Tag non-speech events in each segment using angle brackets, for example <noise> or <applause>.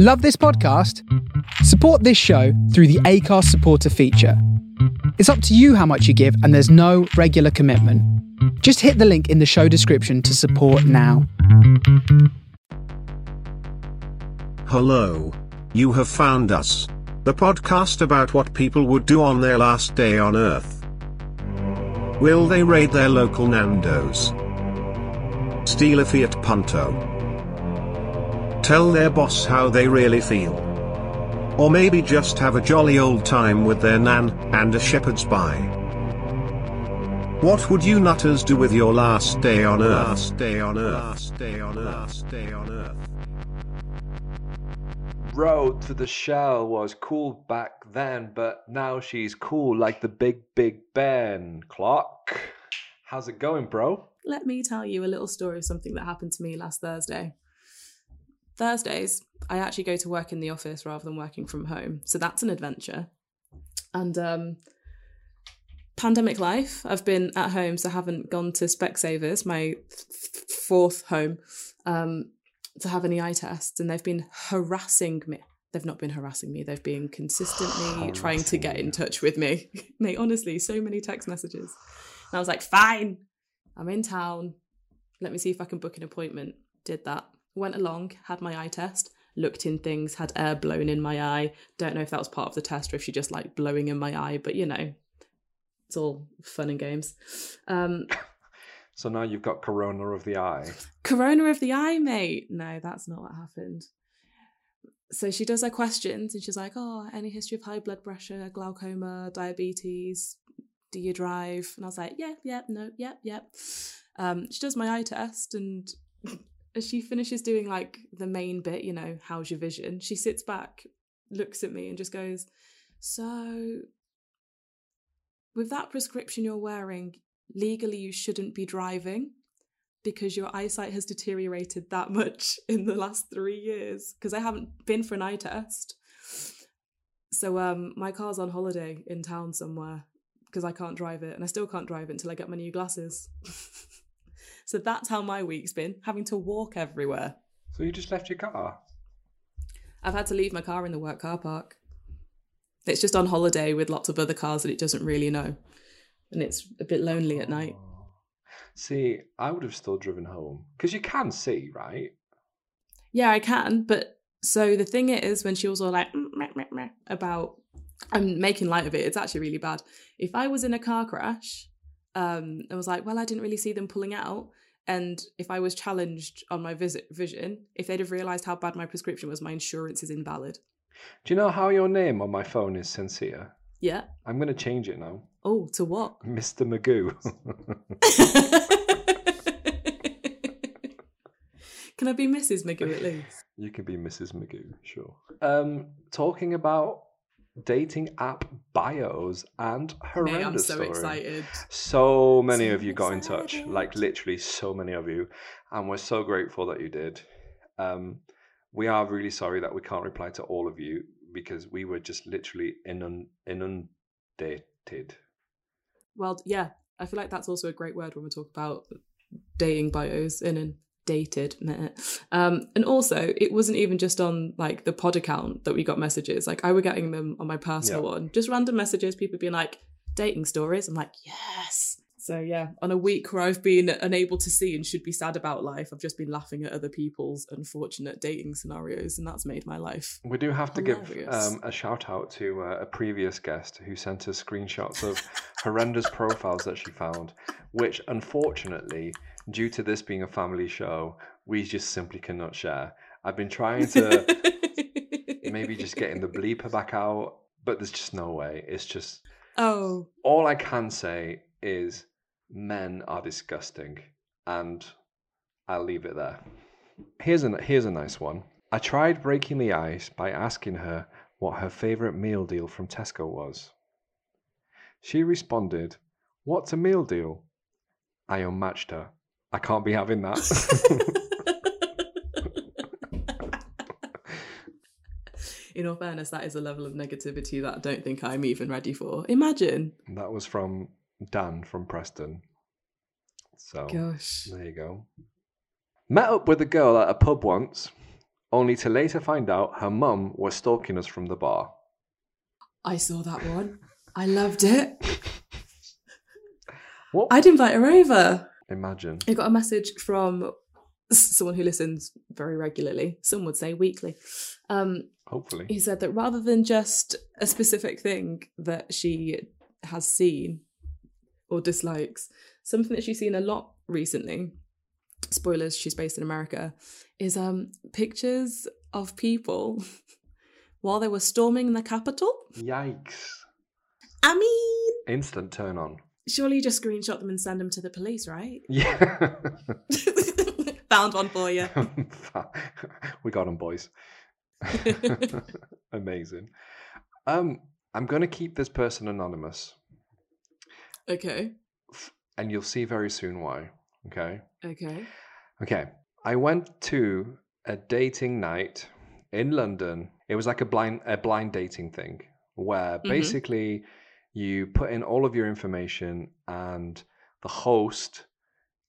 Love this podcast? Support this show through the Anchor supporter feature. It's up to you how much you give, and there's no regular commitment. Just hit the link in the show description to support now. Hello. You have found us. The podcast about what people would do on their last day on Earth. Will they raid their local Nando's? Steal a Fiat Punto? Tell their boss how they really feel? Or maybe just have a jolly old time with their nan and a shepherd's pie? What would you nutters do with your last day on Earth? Last day on Earth. Last day on Earth. Last day on Earth. Road to the Shell was cool back then, but now she's cool like the Big Big Ben. Clock. How's it going, bro? Let me tell you a little story of something that happened to me last Thursday. Thursdays, I actually go to work in the office rather than working from home. So that's an adventure. And um, pandemic life, I've been at home, so I haven't gone to Specsavers, my th- fourth home, um, to have any eye tests. And they've been harassing me. They've not been harassing me, they've been consistently <sighs> trying to get in touch with me. <laughs> Mate, honestly, so many text messages. And I was like, fine, I'm in town. Let me see if I can book an appointment. Did that went along, had my eye test, looked in things, had air blown in my eye. Don't know if that was part of the test or if she just like blowing in my eye, but you know, it's all fun and games. Um, <coughs> so now you've got corona of the eye. Corona of the eye, mate. No, that's not what happened. So she does her questions and she's like, Oh, any history of high blood pressure, glaucoma, diabetes? Do you drive? And I was like, Yeah, yeah, no, yeah, yeah. Um, she does my eye test and as she finishes doing like the main bit, you know, how's your vision? She sits back, looks at me, and just goes, So, with that prescription you're wearing, legally you shouldn't be driving because your eyesight has deteriorated that <laughs> much in the last three years. Because I haven't been for an eye test. So, um, my car's on holiday in town somewhere because I can't drive it, and I still can't drive it until I get my new glasses. <laughs> So that's how my week's been, having to walk everywhere. So you just left your car? I've had to leave my car in the work car park. It's just on holiday with lots of other cars that it doesn't really know. And it's a bit lonely at night. Oh. See, I would have still driven home because you can see, right? Yeah, I can. But so the thing is, when she was all like mm, meh, meh, meh, about, I'm making light of it. It's actually really bad. If I was in a car crash, um, and was like, well, I didn't really see them pulling out. And if I was challenged on my visit vision, if they'd have realised how bad my prescription was, my insurance is invalid. Do you know how your name on my phone is sincere? Yeah. I'm going to change it now. Oh, to what? <laughs> Mr. Magoo. can I be Mrs. Magoo at least? You can be Mrs. Magoo, sure. Um, talking about dating app bios and horrendous I'm so story. excited. So many So of you got in touch, like literally so many of you, and we're so grateful that you did. Um, we are really sorry that we can't reply to all of you because we were just literally inund- inundated. Well, yeah, I feel like that's also a great word when we talk about dating bios in and dated. meh. Um, and also, it wasn't even just on like the pod account that we got messages. Like I were getting them on my personal Yeah. one, just random messages. People being like dating stories. I'm like, yes. So yeah, on a week where I've been unable to see and should be sad about life, I've just been laughing at other people's unfortunate dating scenarios, and that's made my life. We do have to give um, a shout out to uh, a previous guest who sent us screenshots of <laughs> horrendous profiles that she found, which unfortunately, due to this being a family show, we just simply cannot share. I've been trying to maybe just getting the bleeper back out, but there's just no way. It's just oh, all I can say is men are disgusting, and I'll leave it there. Here's a here's a nice one. I tried breaking the ice by asking her what her favorite meal deal from Tesco was. She responded, "What's a meal deal?" I unmatched her. I can't be having that. <laughs> In all fairness, that is a level of negativity that I don't think I'm even ready for. Imagine. that was from Dan from Preston. So Gosh. There you go. Met up with a girl at a pub once. only to later find out her mum was stalking us from the bar. I saw that one. I loved it. <laughs> What? I'd invite her over. Imagine. I got a message from someone who listens very regularly. Some would say weekly. Um, Hopefully. he said that rather than just a specific thing that she has seen or dislikes, something that she's seen a lot recently, spoilers, she's based in America, is um pictures of people <laughs> while they were storming the Capitol. Yikes. I mean, Instant turn on. Surely you just screenshot them and send them to the police, right? Yeah. <laughs> Found one for you. <laughs> we got them, boys. <laughs> Amazing. Um, I'm going to keep this person anonymous, Okay. and you'll see very soon why. Okay. Okay. Okay. I went to a dating night in London. It was like a blind a blind dating thing where Mhm. basically you put in all of your information and the host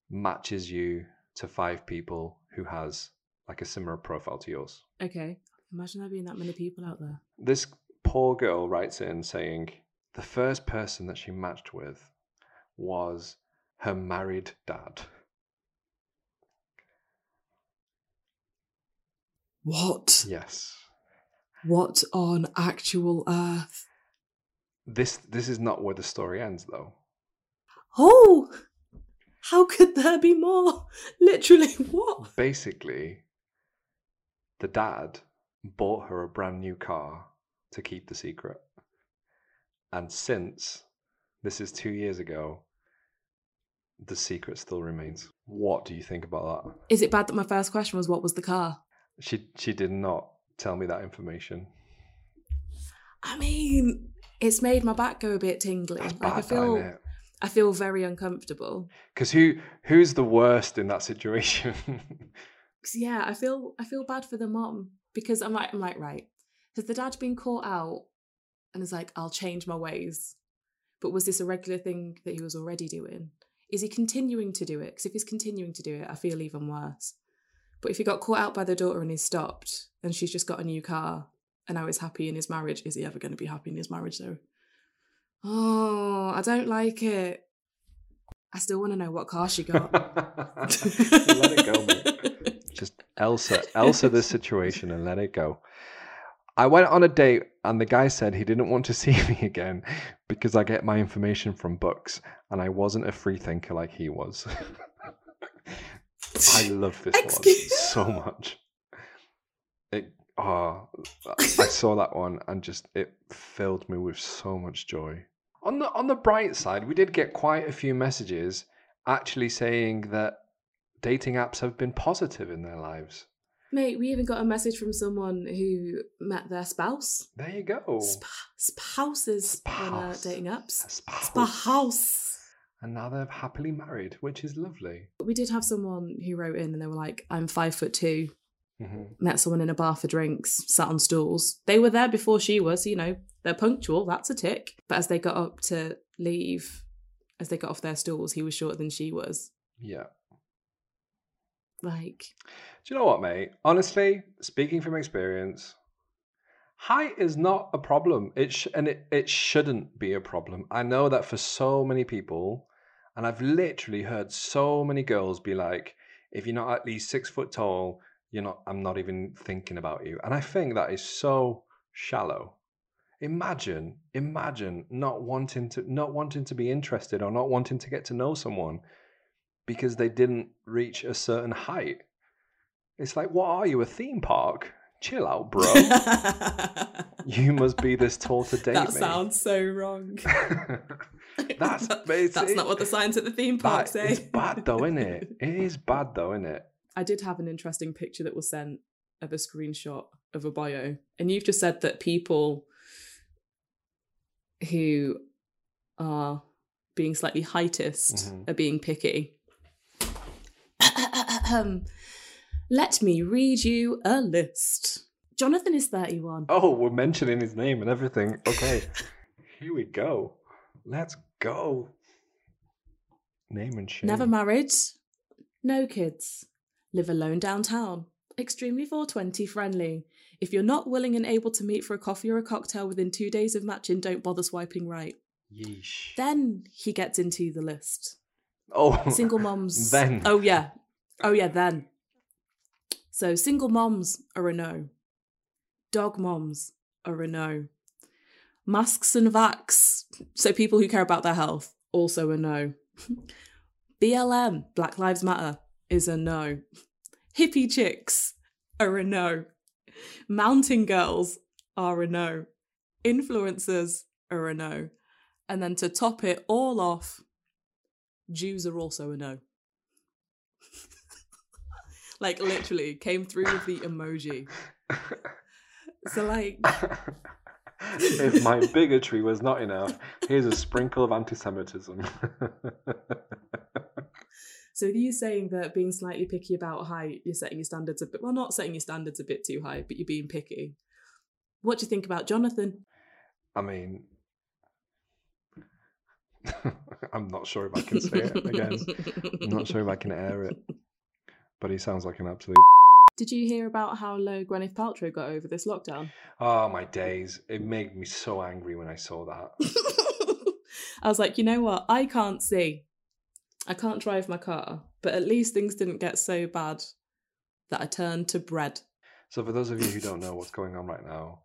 matches you to five people who has like a similar profile to yours. Okay. Imagine there being that many people out there. This poor girl writes in saying the first person that she matched with was her married dad. What? Yes. What on actual earth? This this is not where the story ends though. Oh! How could there be more? <laughs> Literally, <laughs> what? Basically, the dad bought her a brand new car to keep the secret. And since this is 2 years ago, the secret still remains. What do you think about that? Is it bad that my first question was what was the car? She she did not tell me that information. I mean, it's made my back go a bit tingly. That's Like bad, I feel I feel very uncomfortable. Because who who's the worst in that situation? <laughs> yeah, I feel I feel bad for the mom because I'm like I'm like right. Has the dad been caught out and is like I'll change my ways? But was this a regular thing that he was already doing? Is he continuing to do it? Because if he's continuing to do it, I feel even worse. But if he got caught out by the daughter and he stopped, and she's just got a new car, and now he's happy in his marriage, is he ever going to be happy in his marriage though? Oh, I don't like it. I still want to know what car she got. <laughs> let it go, mate. Just Elsa, Elsa this situation and let it go. I went on a date and the guy said he didn't want to <laughs> see me again because I get my information from books and I wasn't a free thinker like he was. <laughs> I love this one so much. It oh, I saw that one and just it filled me with so much joy. On the on the bright side, we did get quite a few messages actually saying that dating apps have been positive in their lives. Mate, we even got a message from someone who met their spouse. There you go. Sp- spouses on uh, dating apps. A spouse. Spouse. And now they're happily married, which is lovely. We did have someone who wrote in and they were like, I'm five foot two, hmm met someone in a bar for drinks, sat on stools. They were there before she was, you know, they're punctual, that's a tick. But as they got up to leave, as they got off their stools, he was shorter than she was. Yeah. Like, Do you know what, mate? Honestly, speaking from experience, height is not a problem. It sh- and it, it shouldn't be a problem. I know that for so many people, and I've literally heard so many girls be like, "If you're not at least six foot tall, you're not. I'm not even thinking about you." And I think that is so shallow. Imagine, imagine not wanting to not wanting to be interested or not wanting to get to know someone because they didn't reach a certain height. It's like, what are you, a theme park? Chill out, bro. <laughs> you must be this tall to date that me. sounds so wrong. <laughs> That's- <laughs> That's it- not what the signs at the theme park That- say. It's bad though, isn't it? It is bad though, isn't it? I did have an interesting picture that was sent of a screenshot of a bio. And you've just said that people who are being slightly heightist Mhm. are being picky. Let me read you a list. Jonathan is 31. Oh, we're mentioning his name and everything. Okay. <laughs> Here we go. Let's go. Name and shame. Never married, no kids, live alone downtown, extremely 420 friendly. If you're not willing and able to meet for a coffee or a cocktail within two days of matching, don't bother swiping right. Yeesh. Then he gets into the list. oh, Single <laughs> moms. Then. Oh, yeah. Oh, yeah, then. So, single moms are a no. Dog moms are a no. Masks and vax, so people who care about their health, also a no. <laughs> BLM, Black Lives Matter, is a no. Hippie chicks are a no. Mountain girls are a no. Influencers are a no. And then to top it all off, Jews are also a no. <laughs> like literally came through with the emoji. So like <laughs> if my bigotry was not enough, here's a sprinkle of anti-Semitism. <laughs> so with you saying that being slightly picky about height, you're setting your standards a bit well not setting your standards a bit too high, but you're being picky. What do you think about Jonathan? I mean, <laughs> I'm not sure if I can say it again. I'm not sure if I can air it, but he sounds like an absolute. <laughs> Did you hear about how low Gwyneth Paltrow got over this lockdown? Oh my days! It made me so angry when I saw that. <laughs> I was like, you know what? I can't see. I can't drive my car, but at least things didn't get so bad that I turned to bread. So, for those of you who don't know what's going on right now,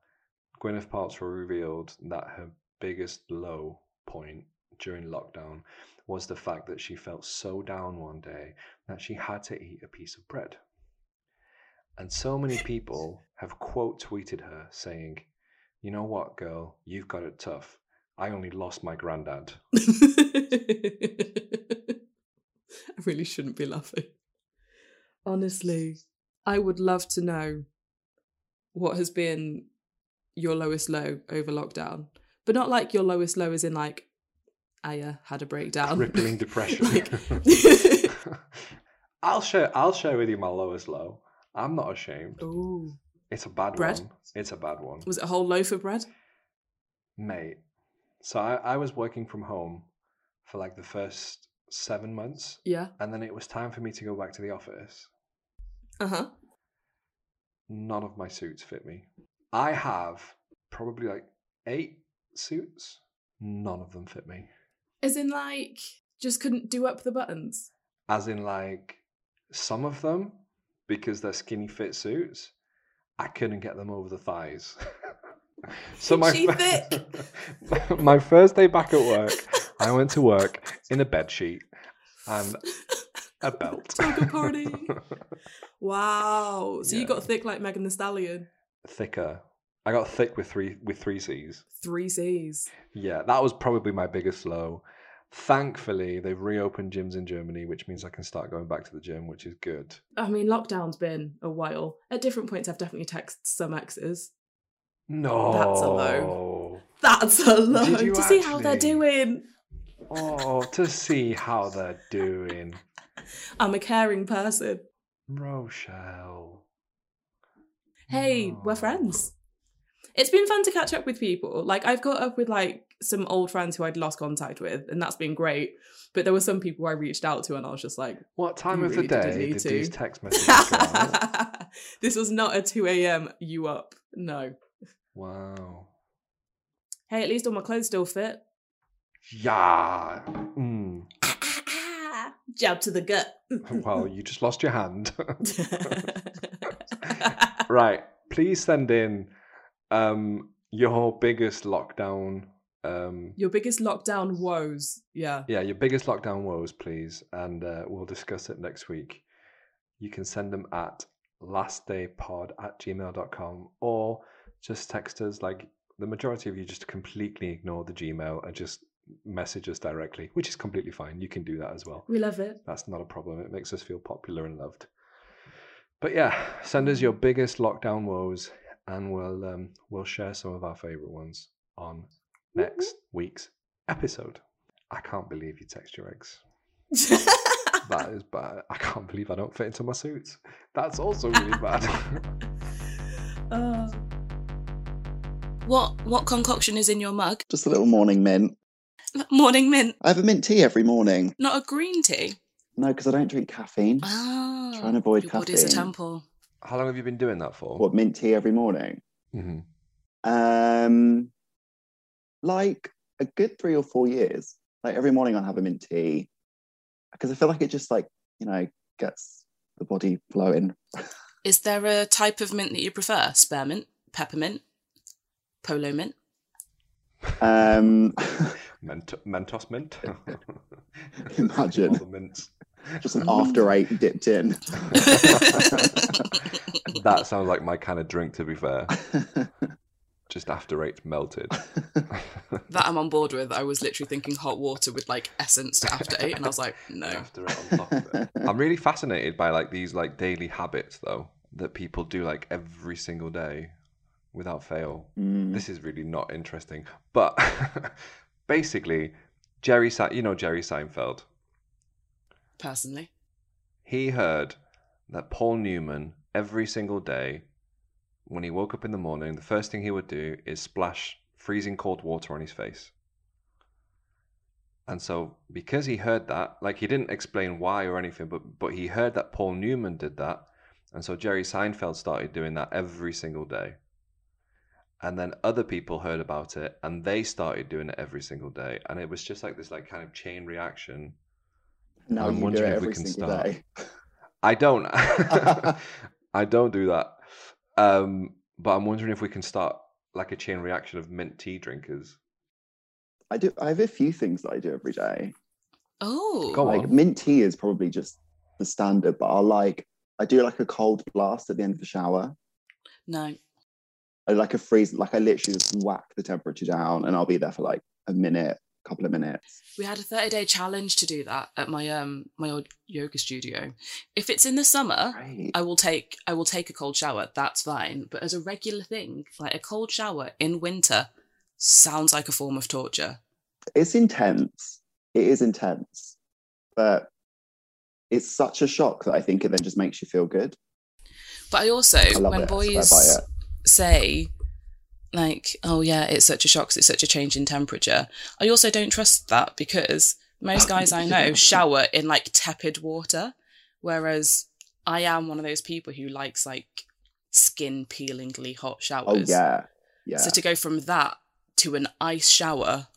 Gwyneth Paltrow revealed that her biggest low point during lockdown was the fact that she felt so down one day that she had to eat a piece of bread. And so many people have quote tweeted her saying, You know what, girl, you've got it tough. I only lost my granddad. <laughs> <laughs> I really shouldn't be laughing. Honestly, I would love to know what has been your lowest low over lockdown, but not like your lowest low is in like, I uh, had a breakdown. rippling <laughs> depression. Like- <laughs> I'll share I'll share with you my lowest low. I'm not ashamed. Ooh. It's a bad Bread? one. It's a bad one. Was it a whole loaf of bread? Mate. So I, I was working from home for like the first seven months, Yeah. and then it was time for me to go back to the office. Uh huh. None of my suits fit me. I have probably like eight suits. None of them fit me. As in, like, just couldn't do up the buttons. As in, like, some of them, because they're skinny fit suits, I couldn't get them over the thighs. <laughs> so <laughs> my fir- <laughs> my first day back at work, I went to work in a bed sheet and a belt. <laughs> Toga party. <laughs> Wow. So you got thick like Megan Thee Stallion. Thicker. I got thick with three with three C's. Three C's. Yeah, that was probably my biggest low. Thankfully, they've reopened gyms in Germany, which means I can start going back to the gym, which is good. I mean, lockdown's been a while. At different points, I've definitely texted some exes. No, That's a low. That's a low Did you to see how they're doing. Oh, to see how they're doing, I'm a caring person. Rochelle. Hey, we're friends. It's been fun to catch up with people. Like I've caught up with like some old friends who I'd lost contact with, and that's been great. But there were some people I reached out to, and I was just like, What time of really the day did to. these text <laughs> messages? "This was not a two a.m. You up? No. Wow. Hey, at least all my clothes still fit. Yeah. Mm. <laughs> Jab to the gut. <laughs> Well, you just lost your hand. <laughs> right. Please send in um, your biggest lockdown. Um, Your biggest lockdown woes. Yeah. yeah, your biggest lockdown woes, please, and uh, we'll discuss it next week. You can send them at lastdaypod at gmail.com or just text us. Like the majority of you just completely ignore the Gmail and just message us directly, which is completely fine. You can do that as well. We love it. That's not a problem. It makes us feel popular and loved. But yeah, send us your biggest lockdown woes, and we'll um, we'll share some of our favorite ones on next week's episode. I can't believe you text your eggs. <laughs> That is bad. I can't believe I don't fit into my suits. That's also really bad. <laughs> <laughs> Uh, what what concoction is in your mug? Just a little morning mint. <laughs> Morning mint, I have a mint tea every morning. not a green tea. No, because I don't drink caffeine. Ah, Try and avoid your body's a temple. How long have you been doing that for? What mint tea every morning? hmm Um, like a good three or four years. Like every morning, I'll have a mint tea because I feel like it just like you know gets the body flowing. <laughs> Is there a type of mint that you prefer? Spearmint, peppermint, polo mint? Um, <laughs> Ment- Mentos mint. <laughs> Imagine. Mints. just an after eight dipped in. <laughs> That sounds like my kind of drink. To be fair, <laughs> just after eight melted. That I'm on board with. I was literally thinking hot water with like essence to after eight, and I was like, no. after it on top of it. I'm really fascinated by like these like daily habits though that people do like every single day without fail. Mm. This is really not interesting. But basically, Jerry, Se- you know Jerry Seinfeld. Personally, He heard that Paul Newman every single day, when he woke up in the morning, the first thing he would do is splash freezing cold water on his face. And so, because he heard that, like he didn't explain why or anything, but but he heard that Paul Newman did that, and so Jerry Seinfeld started doing that every single day. And then other people heard about it, and they started doing it every single day, and it was just like this, like kind of chain reaction. now I'm you do wondering it if we every can single start. day. I don't. <laughs> <laughs> I don't do that. Um, but I'm wondering if we can start like a chain reaction of mint tea drinkers. I do. I have a few things that I do every day. oh, Go like on. mint tea is probably just the standard, but I'll like I do like a cold blast at the end of the shower. no. I like a freeze, like I literally just whack the temperature down, and I'll be there for like a minute, couple of minutes. We had a 30 day challenge to do that at my um my old yoga studio. If it's in the summer, Right. I will take I will take a cold shower. That's fine. But as a regular thing, like a cold shower in winter, sounds like a form of torture. It's intense. It is intense, but it's such a shock that I think it then just makes you feel good. But I also, love when it. I boys it. Say, like, oh yeah, it's such a shock 'cause it's such a change in temperature, I also don't trust that because most guys I know <laughs> shower in like tepid water, whereas I am one of those people who likes like skin peelingly hot showers. Oh showers. yeah, yeah. So to go from that to an ice shower,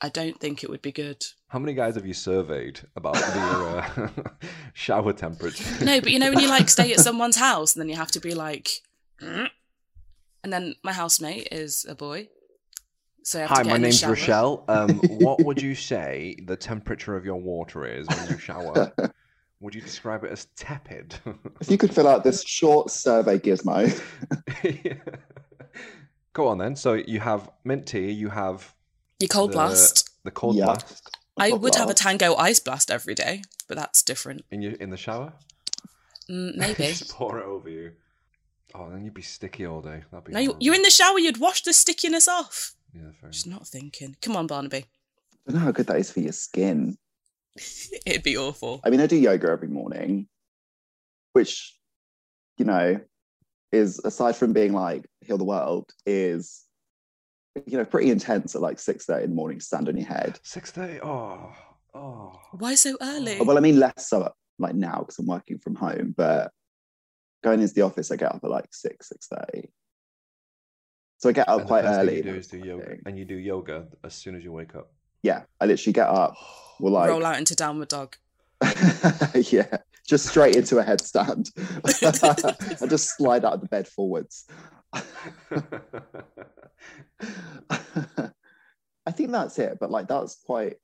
I don't think it would be good. How many guys have you surveyed about the uh, <laughs> shower temperature? No, but you know when you like stay at <laughs> someone's house and then you have to be like. And then my housemate is a boy, so I have Hi, to get my in name's shower. Rochelle. Um, <laughs> what would you say the temperature of your water is when you shower? <laughs> would you describe it as tepid? if you could fill out this short survey gizmo, <laughs> Go on then. So you have mint tea, you have Your cold the, blast. the cold Yeah. blast I cold would have a. Tango ice blast every day, but that's different. in your in the shower. Mm, maybe. Just pour it over you. Oh, then you'd be sticky all day. That'd be no, you- horrible. you're in the shower. You'd wash the stickiness off. Yeah, fair Just enough. not thinking. Come on, Barnaby. I don't know how good that is for your skin. <laughs> It'd be awful. I mean, I do yoga every morning, which, you know, is aside from being like heal the world, is you know pretty intense at like six thirty in the morning. Stand on your head. Six thirty. Oh, oh. Why so early? Oh, well, I mean, less so like now because I'm working from home, but going into the office, I get up at like six six thirty. So I get up And the quite first thing early. you do and is do yoga, and you do yoga as soon as you wake up. Yeah, I literally get up. <sighs> Well, like Roll out into downward dog. <laughs> yeah, just straight into a headstand. <laughs> I just slide out of the bed forwards. <laughs> I think that's it, but like that's quite.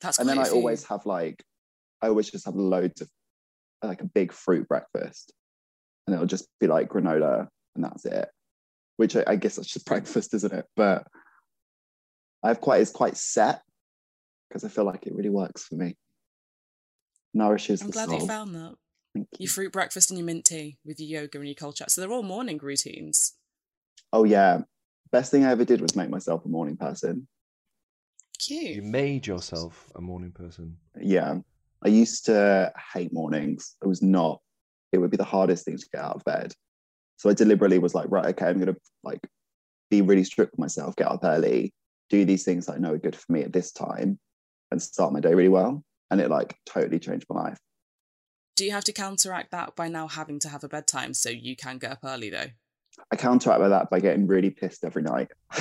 That's and then quite I a always have like, I always just have loads of like a big fruit breakfast, and it'll just be like granola, and that's it. Which I, I guess that's just <laughs> breakfast, isn't it? But I have quite it's quite set because I feel like it really works for me. Nourishes I'm the glad soul. you found that. Thank you. Your fruit breakfast and your mint tea with your yoga and your cold chat. So they're all morning routines. Oh yeah, best thing I ever did was make myself a morning person. Cute. You made yourself a morning person. Yeah, I used to hate mornings. It was not. It would be the hardest thing to get out of bed. So I deliberately was like, right, okay, I'm gonna like be really strict with myself, get up early, do these things that I know are good for me at this time, and start my day really well. And it like totally changed my life. Do you have to counteract that by now having to have a bedtime so you can get up early though? I counteract by that by getting really pissed every night. <laughs>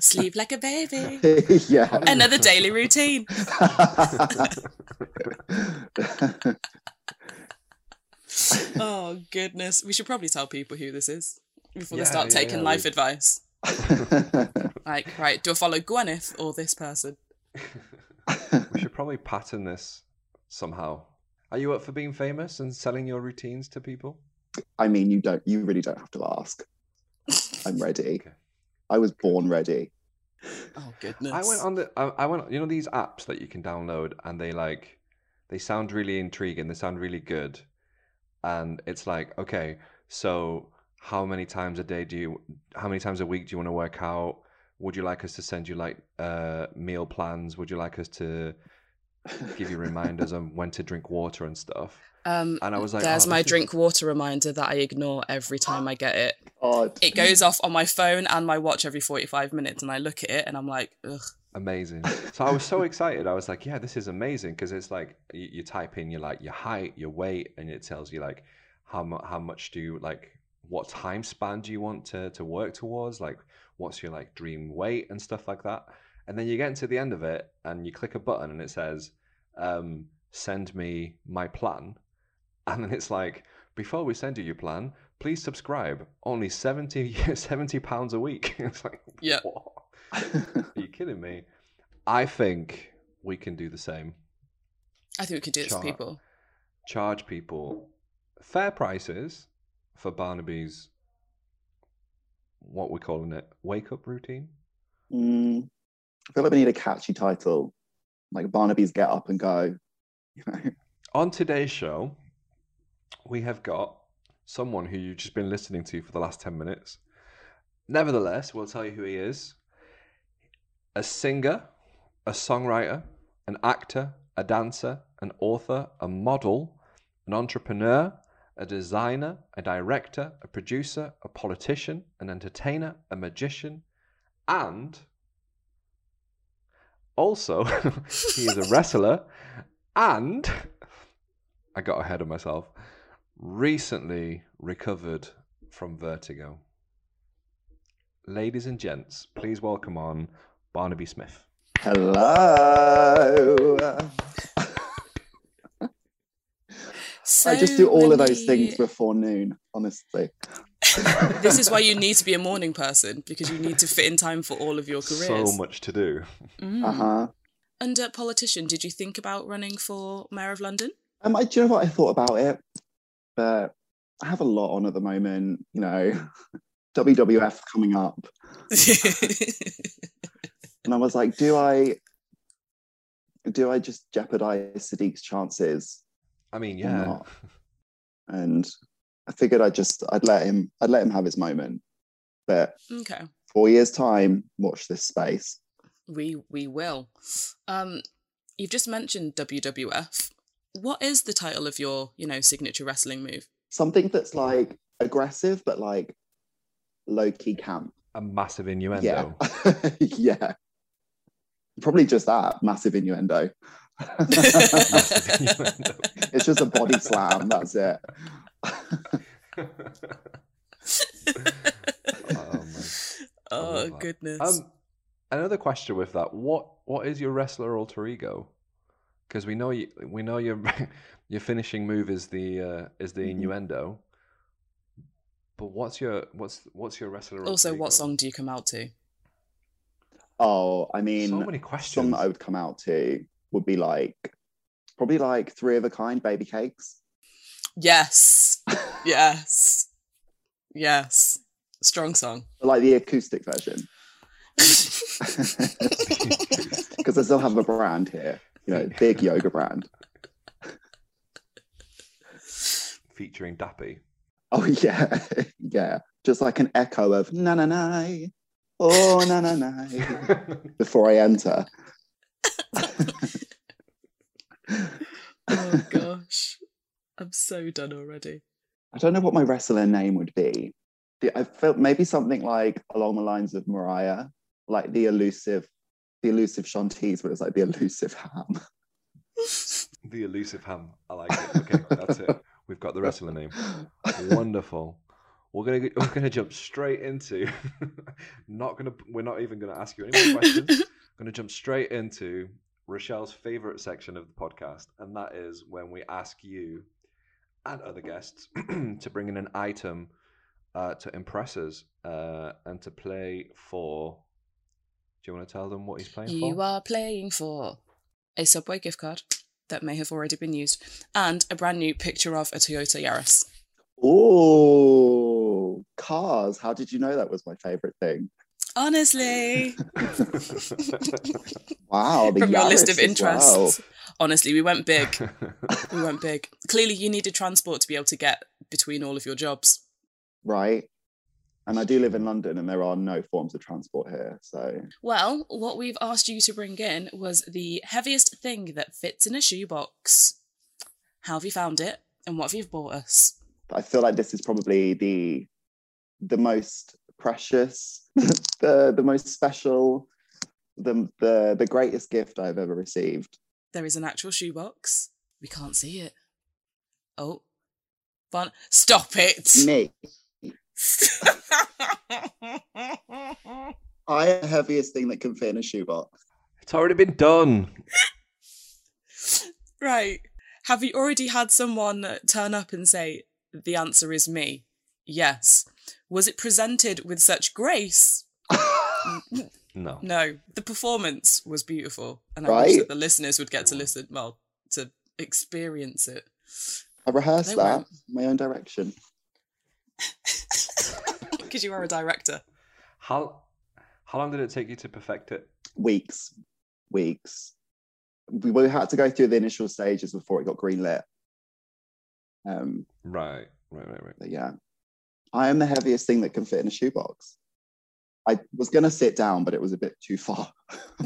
Sleep like a baby. <laughs> yeah. Another daily routine. <laughs> <laughs> Oh goodness. We should probably tell people who this is before Yeah, they start yeah, taking yeah, life we- advice. <laughs> Like, right, do I follow Gwyneth or this person? <laughs> we should probably pattern this somehow. Are you up for being famous and selling your routines to people? I mean, you don't. You really don't have to ask. I'm ready. Okay. I was born ready. Oh goodness. I went on the. I, I went. You know these apps that you can download, and they like, they sound really intriguing. They sound really good, and it's like, okay, so how many times a day do you? How many times a week do you want to work out? Would you like us to send you like uh, meal plans? Would you like us to give you reminders on when to drink water and stuff? Um, And I was like, there's oh, my this is- drink water reminder that I ignore every time I get it. <gasps> Oh, It goes off on my phone and my watch every 45 minutes, and I look at it and I'm like, ugh. Amazing. <laughs> So I was so excited. I was like, yeah, this is amazing because it's like you, you type in your like your height, your weight, and it tells you like how much how much do you like what time span do you want to to work towards? Like what's your like dream weight and stuff like that. And then you get into the end of it and you click a button and it says, um, send me my plan. <laughs> And then it's like, before we send you your plan, please subscribe. Only 70 <laughs> 70 pounds a week. it's like, Yeah. Are you kidding me? I think we can do the same. I think we could do this for people. Charge people fair prices for Barnaby's what we're calling it wake up routine. Mm, I feel like we need a catchy title, like Barnaby's Get Up and Go. You know, On today's show, we have got someone who you've just been listening to for the last 10 minutes. Nevertheless, we'll tell you who he is a singer, a songwriter, an actor, a dancer, an author, a model, an entrepreneur, a designer, a director, a producer, a politician, an entertainer, a magician, and also <laughs> he is a wrestler and I got ahead of myself. Recently recovered from vertigo. Ladies and gents, please welcome on Barnaby Smith. hello. So I just do all of those things before noon, honestly. <laughs> this is why you need to be a morning person because you need to fit in time for all of your careers. So much to do. Mm. Uh huh. And uh, politician, did you think about running for mayor of London? Um, I, do you know what I thought about it? But I have a lot on at the moment. You know, <laughs> WWF coming up, <laughs> and I was like, do I, do I just jeopardize Sadiq's chances I mean, yeah. <laughs> And I figured I'd just, I'd let him, I'd let him have his moment. But okay, four years time, watch this space. we we will. Um, you've just mentioned WWF. What is the title of your, you know, signature wrestling move? Something that's like aggressive, but like low key camp. A massive Yeah. innuendo. yeah. <laughs> Probably just that massive innuendo. Massive innuendo. it's just a body slam. That's it. Oh, man. Oh goodness. Um, another question with that: what what is your wrestler alter ego? Because we know you, we know your <laughs> your finishing move is the uh, is the Mhm. innuendo. But what's your what's what's your wrestler? alter also, what ego? song do you come out to? Oh, I mean, So many song questions. that I would come out to would be like probably like three of a kind baby cakes. Yes, <laughs> yes, yes. Strong song. like the acoustic version. <laughs> <laughs> Because I still have a brand here, you know, big yoga brand. featuring Dappy. Oh yeah, yeah. Just like an echo of na na na, oh na na na <laughs> before I enter. <laughs> <laughs> Oh gosh, I'm so done already. I don't know what my wrestler name would be. I felt maybe something like along the lines of Mariah, like the elusive, the elusive Chanteuse, but it's like the elusive ham. The elusive ham. I like it. Okay, that's it. We've got the wrestler name. Wonderful. We're gonna we're gonna jump straight into. <laughs> not gonna. We're not even gonna ask you any more questions. <laughs> gonna jump straight into Rochelle's favorite section of the podcast, and that is when we ask you and other guests <clears throat> to bring in an item uh, to impress us uh, and to play for. Do you want to tell them what he's playing You for? You are playing for a Subway gift card that may have already been used and a brand new picture of a Toyota Yaris. Oh, cars. How did you know that was my favorite thing? Honestly, <laughs> Wow. From your list of interests. well. Honestly, we went big. We went big. Clearly, you needed transport to be able to get between all of your jobs. Right. And I do live in London and there are no forms of transport here. So Well, what we've asked you to bring in was the heaviest thing that fits in a shoebox. How have you found it, and what have you bought us? I feel like this is probably the the most precious, <laughs> the the most special, the the the greatest gift I've ever received. There is an actual shoebox. We can't see it. Oh, fun! Stop it! Me. <laughs> I am the heaviest thing that can fit in a shoebox. it's already been done. right. Have you already had someone turn up and say, the answer is me? Yes. Was it presented with such grace? <laughs> No. No. The performance was beautiful. And I wish that the listeners would get to listen, well, to experience it. I rehearsed They that won't. my own direction. <laughs> Because you are a director. How how long did it take you to perfect it? Weeks, weeks. We, we had to go through the initial stages before it got greenlit. Um, Right, right, right, right. but yeah, I am the heaviest thing that can fit in a shoebox. I was gonna sit down, but it was a bit too far. <laughs>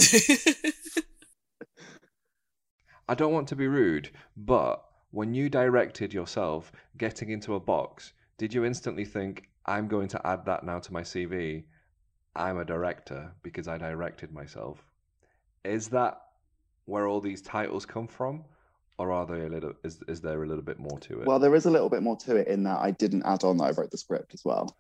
I don't want to be rude, but when you directed yourself getting into a box, did you instantly think, I'm going to add that now to my CV? I'm a director because I directed myself. Is that where all these titles come from? Or are they a little is is there a little bit more to it? Well, there is a little bit more to it in that I didn't add on that I wrote the script as well.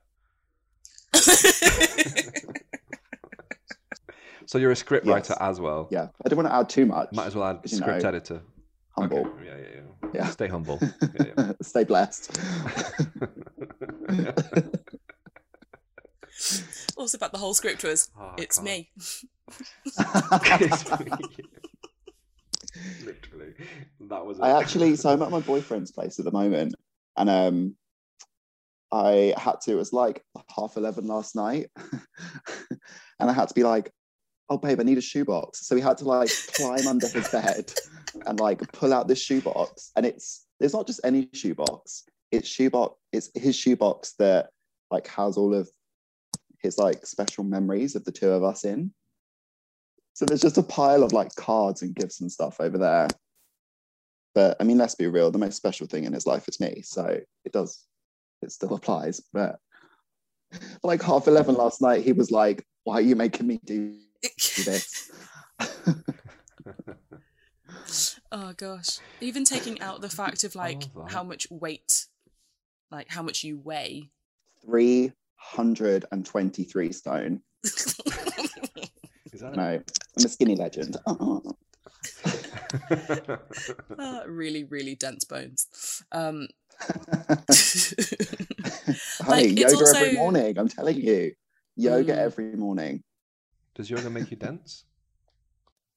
so you're a script Yes. writer as well. Yeah, I didn't want to add too much. Might as well add script know, editor. Humble. Okay. Yeah, yeah, yeah. Yeah. Stay humble. <laughs> Yeah, yeah. Stay blessed. <laughs> also, about the whole script was, Oh, <laughs> it's me. It's me. <laughs> Literally, that was. I actually, so I'm at my <laughs> boyfriend's place at the moment, and um, I had to. It was like half eleven last night, <laughs> and I had to be like, "Oh, babe, I need a shoebox." So we had to like climb under his bed and like pull out this shoebox, and it's it's not just any shoebox. It's shoebox. It's his shoebox that like has all of his like special memories of the two of us in. So there's just a pile of like cards and gifts and stuff over there. But I mean, let's be real, the most special thing in his life is me. So it does, it still applies. But like half 11 last night, he was like, Why are you making me do this? <laughs> <laughs> Oh gosh. Even taking out the fact of like how much weight, like how much you weigh. 323 stone. <laughs> Is that No, I'm a skinny legend. Ah, <laughs> <laughs> really, really dense bones. Um, <laughs> Honey, it's yoga also- every morning. I'm telling you, yoga Mm. every morning. Does yoga make you dense?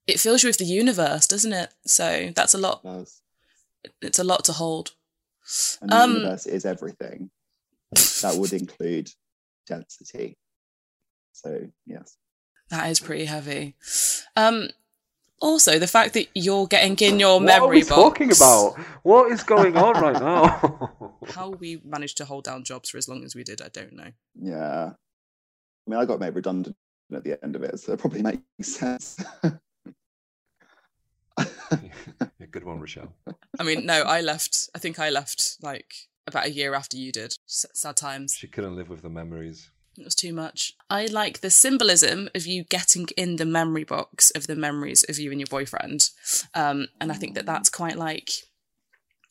it fills you with the universe, doesn't it? So that's a lot. Does. It's a lot to hold. And the Um, universe is everything. That would include density. So yes. That is pretty heavy. Um, also, the fact that you're getting in your memory box. what are we box. talking about? What is going on right now? <laughs> <laughs> How we managed to hold down jobs for as long as we did, I don't know. Yeah. I mean, I got made redundant at the end of it, so it probably makes sense. <laughs> yeah, good one, Rochelle. I mean, no, I left. I think I left like about a year after you did. S- sad times. She couldn't live with the memories. It was too much. I like the symbolism of you getting in the memory box of the memories of you and your boyfriend. Um, and I think that that's quite like,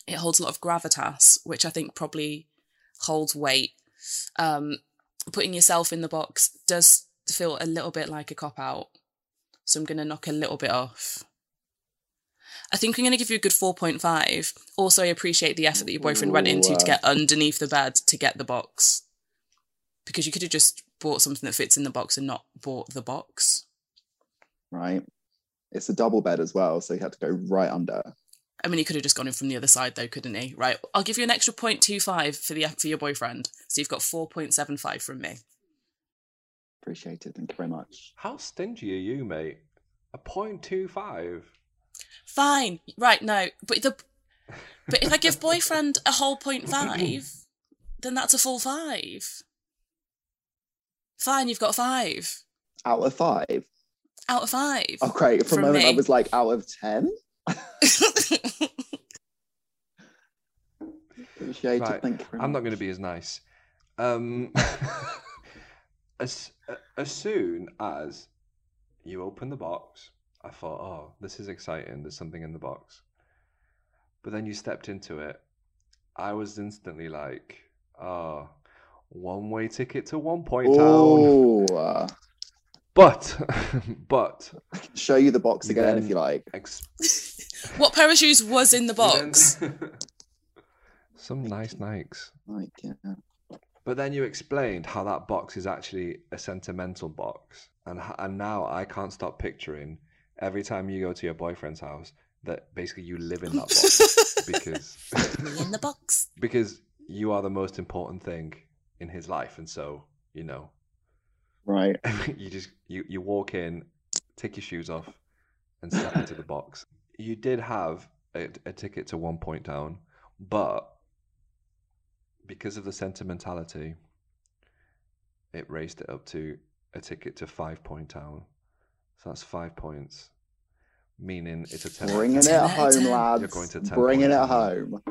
it holds a lot of gravitas, which I think probably holds weight. Um, putting yourself in the box does feel a little bit like a cop out. So I'm going to knock a little bit off. I think I'm going to give you a good 4.5. Also, I appreciate the effort that your boyfriend went into to get underneath the bed to get the box. Because you could have just bought something that fits in the box and not bought the box. Right. It's a double bed as well, so you had to go right under. I mean, he could have just gone in from the other side, though, couldn't he? Right. I'll give you an extra 0.25 for the for your boyfriend. So you've got 4.75 from me. Appreciate it. Thank you very much. How stingy are you, mate? A point two five. Fine. Right. No. But the but if I give <laughs> boyfriend a whole 0.5, then that's a full five. Fine. You've got five Out of five. out of five. Oh, great. For From a moment, I was like, out of 10. <laughs> Appreciate Right. it. Thank you very I'm not going to be as nice. Um, <laughs> as as soon as you open the box, I thought, oh, this is exciting. There's something in the box. But then you stepped into it. I was instantly like, oh, one way ticket to one point town. Oh, uh, But, <laughs> but, show you the box again Then- if you like. ex- <laughs> what pair of shoes was in the box? <laughs> some nice Nikes. Like, yeah. But then you explained how that box is actually a sentimental box, and and now I can't stop picturing every time you go to your boyfriend's house that basically you live in that box because Me in the box. because you are the most important thing in his life, and so you know Right. <laughs> you just you you walk in, take your shoes off, and step into the box. You did have a, a ticket to one point down, but because of the sentimentality, it raised it up to a ticket to five point down. So that's five points, meaning it's a ten. Bringing it 10 out of home, lads. <laughs> You're going to 10 Bringing it points. home.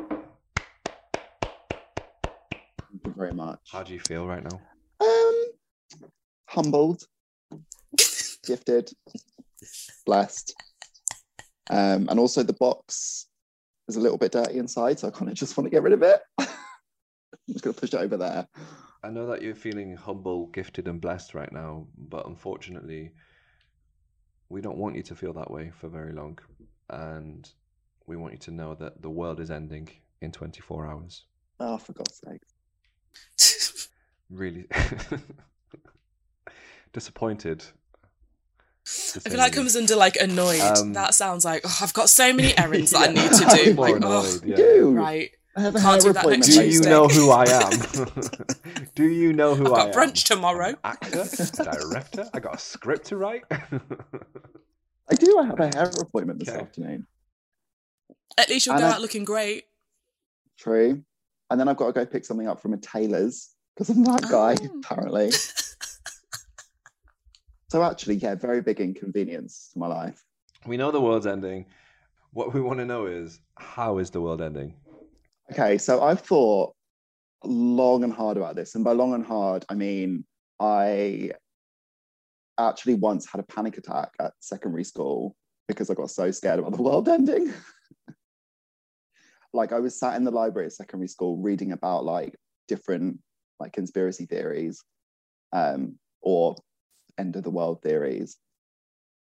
Thank you very much. How do you feel right now? Um, humbled, gifted, blessed, um, and also the box is a little bit dirty inside, so I kind of just want to get rid of it. <laughs> I'm just gonna push it over there. I know that you're feeling humble, gifted, and blessed right now, but unfortunately, we don't want you to feel that way for very long. And we want you to know that the world is ending in 24 hours. Oh, for God's sake! Really <laughs> disappointed. I feel like the comes under like annoyed. Um, that sounds like oh, I've got so many <laughs> errands that I need to do. More Like, annoyed, oh, yeah. Right. I have a Can't do that next Do Tuesday. you know who I <laughs> am? Do you know who I've I got am? brunch tomorrow. I'm an actor, director. I got a script to write. I do. I have a hair appointment this Okay. afternoon. At least you'll And go I- out looking great. True. And then I've got to go pick something up from a tailor's because I'm that guy, Oh. apparently. so actually, yeah, very big inconvenience to my life. we know the world's ending. What we want to know is how is the world ending? Okay, so I've thought long and hard about this. And by long and hard, I mean I actually once had a panic attack at secondary school because I got so scared about the world ending. <laughs> like I was sat in the library at secondary school reading about like different like conspiracy theories um, or end of the world theories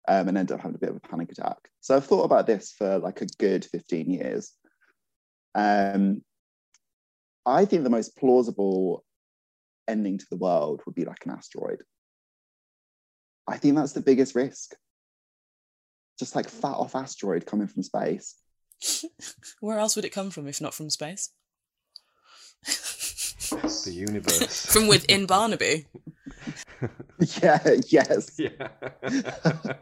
um, and end up having a bit of a panic attack. So I've thought about this for like a good 15 years. Um, I think the most plausible ending to the world would be like an asteroid. I think that's the biggest risk. Just like fat off asteroid coming from space. <laughs> Where else would it come from if not from space? <laughs> The universe. <laughs> from within Barnaby. <laughs> yeah, yes. yeah. <laughs>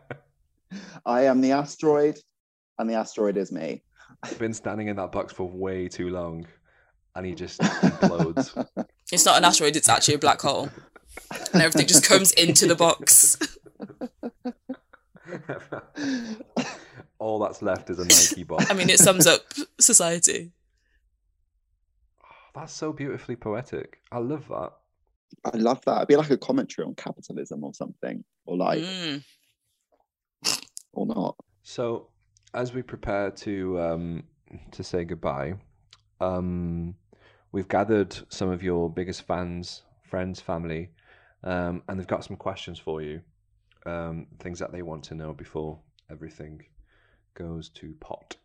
I am the asteroid, and the asteroid is me. I've been standing in that box for way too long, and he just implodes. It's not an asteroid, it's actually a black hole. And everything just comes into the box. All that's left is a Nike box. I mean, it sums up society. That's so beautifully poetic. I love that. I love that. It'd be like a commentary on capitalism or something, or like, Mm. or not. So, as we prepare to um, to say goodbye, um, we've gathered some of your biggest fans, friends, family, um, and they've got some questions for you. Um, things that they want to know before everything goes to pot.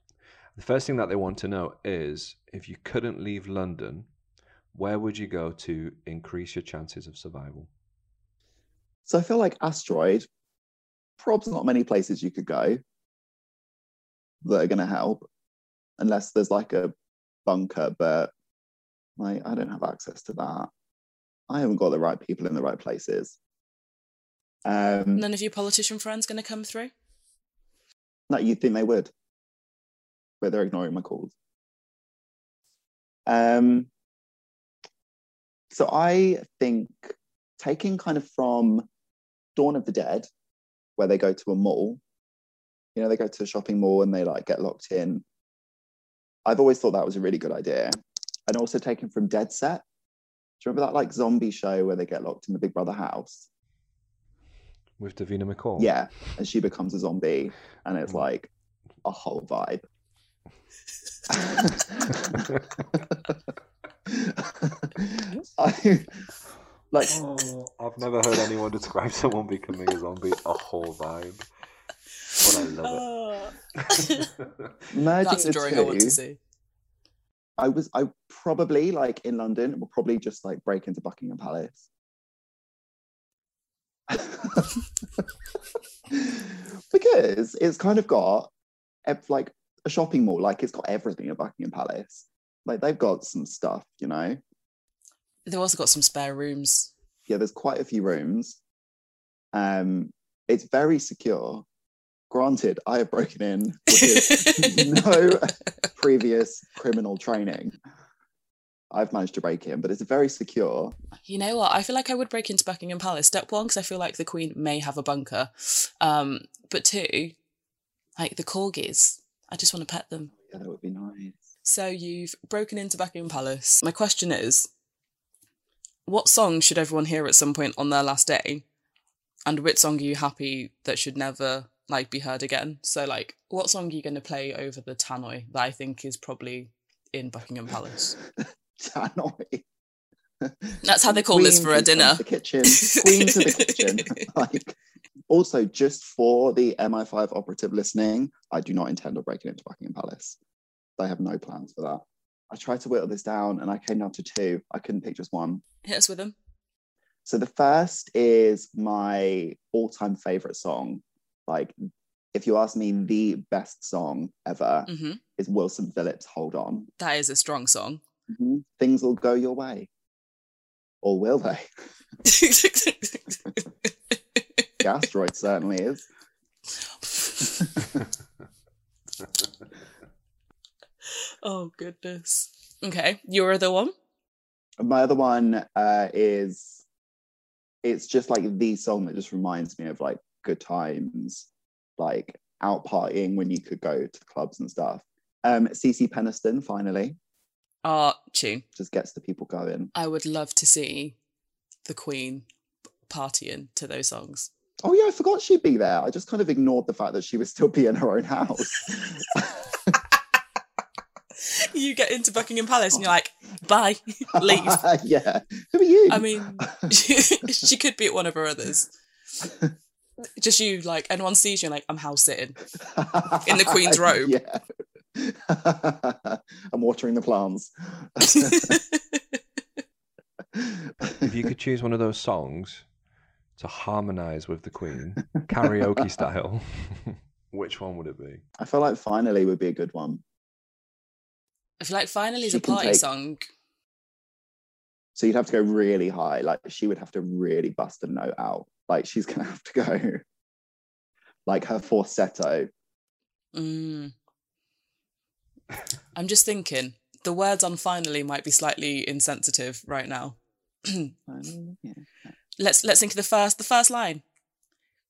The first thing that they want to know is if you couldn't leave London, where would you go to increase your chances of survival? So I feel like asteroid. Probably not many places you could go that are going to help, unless there's like a bunker. But like, I don't have access to that. I haven't got the right people in the right places. Um, None of your politician friends going to come through? No, you'd think they would, but they're ignoring my calls. Um, so I think taking kind of from Dawn of the Dead, where they go to a mall, you know, they go to a shopping mall and they like get locked in. I've always thought that was a really good idea. And also taken from Dead Set. Do you remember that like zombie show where they get locked in the Big Brother house? With Davina McCall? Yeah, and she becomes a zombie, and it's Mm. like a whole vibe. <laughs> I like Oh, I've never heard anyone describe someone becoming a zombie a whole vibe. But I love it. Oh. <laughs> merging That's a the drawing I want to see. I was I probably like in London will probably just like break into Buckingham Palace. <laughs> because it's kind of got ev- like a shopping mall, like it's got everything at Buckingham Palace. Like they've got some stuff, you know. They've also got some spare rooms. Yeah, there's quite a few rooms. Um, it's very secure. Granted, I have broken in with <laughs> no previous criminal training. I've managed to break in, but it's very secure. You know what? I feel like I would break into Buckingham Palace. Step one, because I feel like the Queen may have a bunker. Um, but two, like the corgis. I just want to pet them. Oh, yeah, that would be nice. So you've broken into Buckingham Palace. My question is, what song should everyone hear at some point on their last day? And which song are you happy that should never like be heard again? So like, what song are you going to play over the tannoy that I think is probably in Buckingham Palace? <laughs> Tannoy. <laughs> That's how they call this for a dinner. to The kitchen. Queen to the kitchen. <laughs> like, also, just for the MI5 operative listening, I do not intend on breaking into Buckingham Palace. I have no plans for that. I tried to whittle this down and I came down to two. I couldn't pick just one. Hit us with them. So the first is my all-time favorite song. Like, if you ask me, the best song ever hmm is Wilson Phillips' "Hold On." That is a strong song. Mhm. Things will go your way, or will they? <laughs> The asteroid certainly is. oh goodness. Okay, your other one. My other one uh, is it's just like the song that just reminds me of like good times, like out partying when you could go to clubs and stuff. Um, CeCe Peniston finally Art tune. just gets the people going. I would love to see the Queen partying to those songs. Oh yeah, I forgot she'd be there. I just kind of ignored the fact that she would still be in her own house. <laughs> you get into Buckingham Palace and you're like, bye, <laughs> leave. yeah. Who are you? I mean, <laughs> she could be at one of her others. Just you, like, anyone sees you, like, I'm house sitting. in the Queen's robe. Yeah. <laughs> I'm watering the plants. If you could choose one of those songs to harmonize with the Queen, karaoke style, <laughs> which one would it be? I feel like finally would be a good one. I feel like finally is a party take- song. So you'd have to go really high. Like she would have to really bust a note out. Like she's gonna have to go <laughs> like her falsetto. Mm. I'm just thinking the words on finally might be slightly insensitive right now. <clears throat> Let's let's think of the first the first line.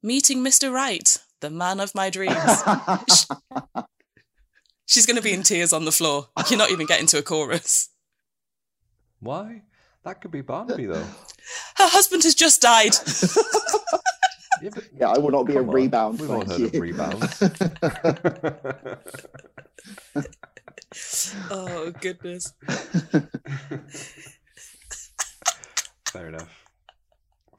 Meeting Mr. Right, the man of my dreams. She's going to be in tears on the floor. You're not even getting to a chorus. Why? That could be Barnaby though. Her husband has just died. <laughs> Yeah, but Yeah, I will not be a on, rebound. We've all thank heard of you. <laughs> rebounds. oh goodness. <laughs> Fair enough.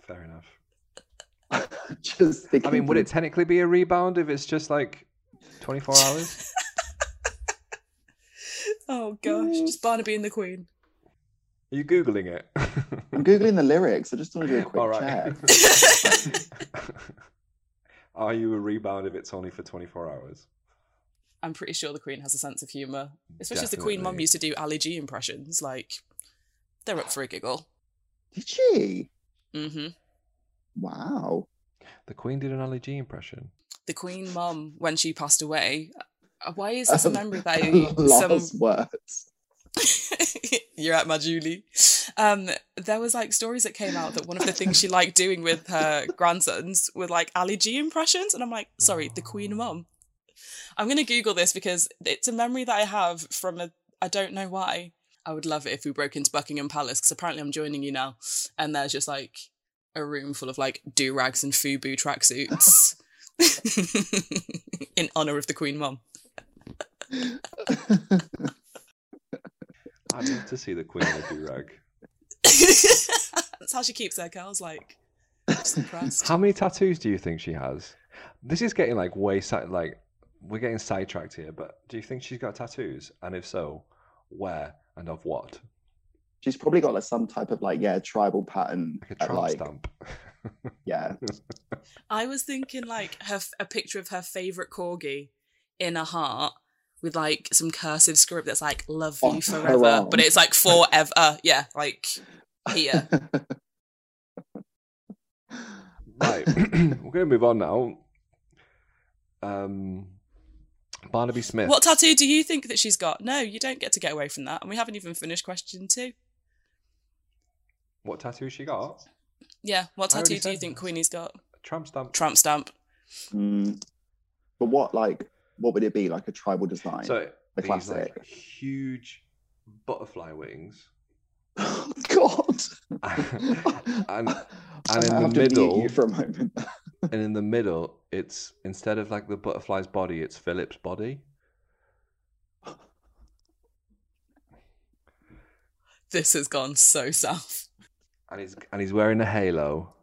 Fair enough. <laughs> Just thinking I mean, would it technically be a rebound if it's just like 24 hours? <laughs> Oh gosh, just Barnaby and the Queen. Are you Googling it? I'm googling the lyrics. I just want to do a quick All right. check. Are you a rebound if it's only for 24 hours? I'm pretty sure the Queen has a sense of humour, especially as the Queen Mum used to do Ali G impressions. Like, they're up for a giggle. Did she? Mm-hmm. Wow. The Queen did an Ali G impression. The Queen Mum, when she passed away, uh, why is this a <laughs> memory that <laughs> Last some <laughs> words. You're at my Julie. Um, there was like stories that came out that one of the things she liked doing with her grandsons were like Ali G impressions, and I'm like, sorry, the Queen Mum. I'm gonna Google this because it's a memory that I have from a. I don't know why. I would love it if we broke into Buckingham Palace because apparently I'm joining you now, and there's just like a room full of like do rags and FUBU tracksuits <laughs> in honor of the Queen Mum. <laughs> I'd love to see the Queen in a do-rag. <laughs> That's how she keeps her girls like just impressed. How many tattoos do you think she has? This is getting like way side like we're getting sidetracked here, but do you think she's got tattoos? And if so, where and of what? She's probably got like some type of like yeah tribal pattern. Like a at, tramp like stamp. <laughs> yeah. I was thinking like her a picture of her favorite corgi in a heart with like some cursive script that's like "love you her forever," arm. but it's like forever. yeah, like here. <laughs> Right. <clears throat> we're gonna move on now. Um Barnaby Smith. What tattoo do you think that she's got? No, you don't get to get away from that, and we haven't even finished question two. What tattoo she got? Yeah, what I already tattoo do you said think that. Queenie's got? Tramp stamp. Tramp stamp. Mm. But what like what would it be like a tribal design? So The these classic. like huge butterfly wings. Oh, <laughs> God. <laughs> and and <laughs> in have the to mute middle you for a moment. And in the middle it's instead of like the butterfly's body, it's Philip's body. This has gone so south. And he's and he's wearing a halo.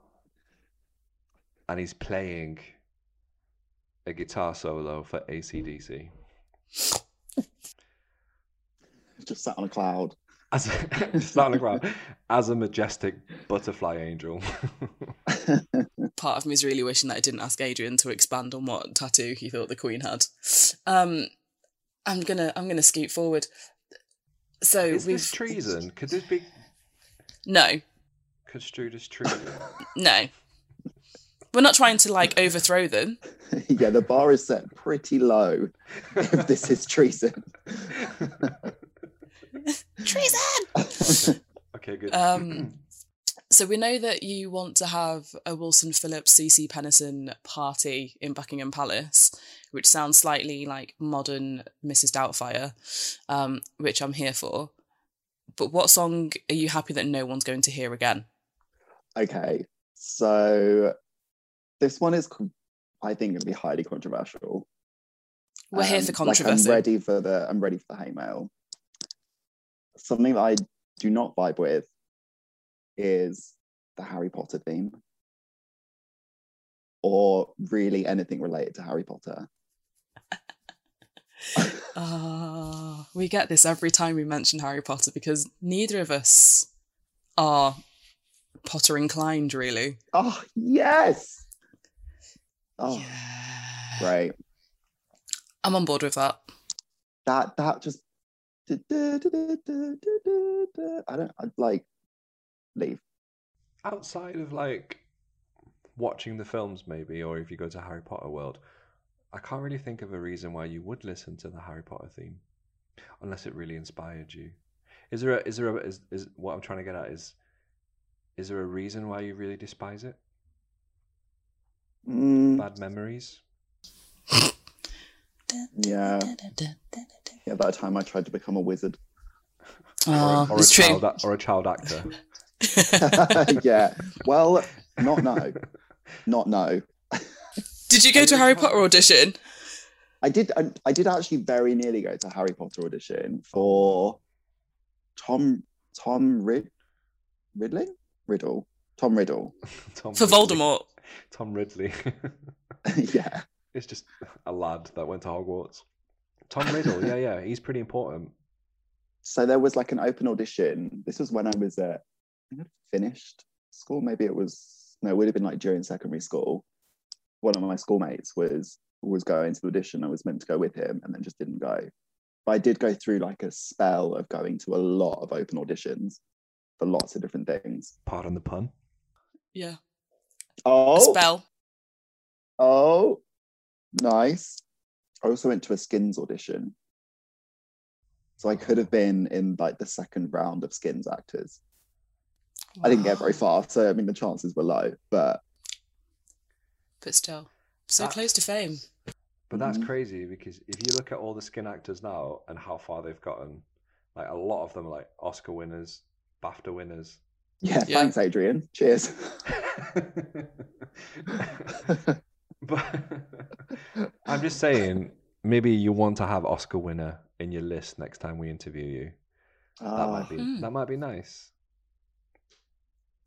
And he's playing a guitar solo for AC/DC. Just sat on a cloud. As a, <laughs> just on as a majestic butterfly angel. <laughs> part of me is really wishing that I didn't ask Adrian to expand on what tattoo he thought the Queen had. Um, I'm gonna I'm gonna scoot forward. So Is we've this treason? Could this be no construed as treason? <laughs> no. We're not trying to like overthrow them. yeah, the bar is set pretty low if this is treason. <laughs> Treason. <laughs> Okay, good. Um, <clears throat> so we know that you want to have a Wilson Phillips CeCe Peniston party in Buckingham Palace, which sounds slightly like modern Mrs. Doubtfire, um, which I'm here for. But what song are you happy that no one's going to hear again? Okay, so this one is, I think, going to be highly controversial. We're here Um, for like, controversy. I'm ready for the. I'm ready for the hate mail. Something that I do not vibe with is the Harry Potter theme, or really anything related to Harry Potter. <laughs> Ah, we get this every time we mention Harry Potter because neither of us are Potter inclined, really. Oh yes! Oh, Yeah. great. I'm on board with that. That that just. I don't. I'd like leave. Outside of like watching the films, maybe, or if you go to Harry Potter World, I can't really think of a reason why you would listen to the Harry Potter theme, unless it really inspired you. Is there a, is there a, is, is what I'm trying to get at is is there a reason why you really despise it? Mm, Bad memories? <laughs> yeah, yeah. That time I tried to become a wizard. Oh, or, a ah, it's true. child, or a child actor? <laughs> <laughs> yeah. Well, not no. Not no. Did you go to Harry Potter audition? I did. I, I did actually very nearly go to Harry Potter audition for Tom Tom Rid Ridley Riddle Tom Riddle. <laughs> Tom For Ridley. Voldemort. Tom Ridley. yeah. it's just a lad that went to Hogwarts. Tom Riddle, yeah, <laughs> yeah, he's pretty important. So there was like an open audition. This was when I was at I think I'd finished school. Maybe it was no, it would have been like during secondary school. One of my schoolmates was was going to the audition. I was meant to go with him, and then just didn't go. But I did go through like a spell of going to a lot of open auditions for lots of different things. Pardon the pun. Yeah. Oh, Spell. oh, nice. I also went to a Skins audition, so I could have been in like the second round of Skins actors. I didn't get very far, so I mean the chances were low. But But still. So That- close to fame. But that's Mhm. crazy because if you look at all the skin actors now and how far they've gotten, like a lot of them are like Oscar winners, BAFTA winners. yeah, Yeah. thanks, Adrian. Cheers. <laughs> <laughs> but <laughs> I'm just saying, maybe you want to have Oscar winner in your list next time we interview you. That might be Hmm. that might be nice.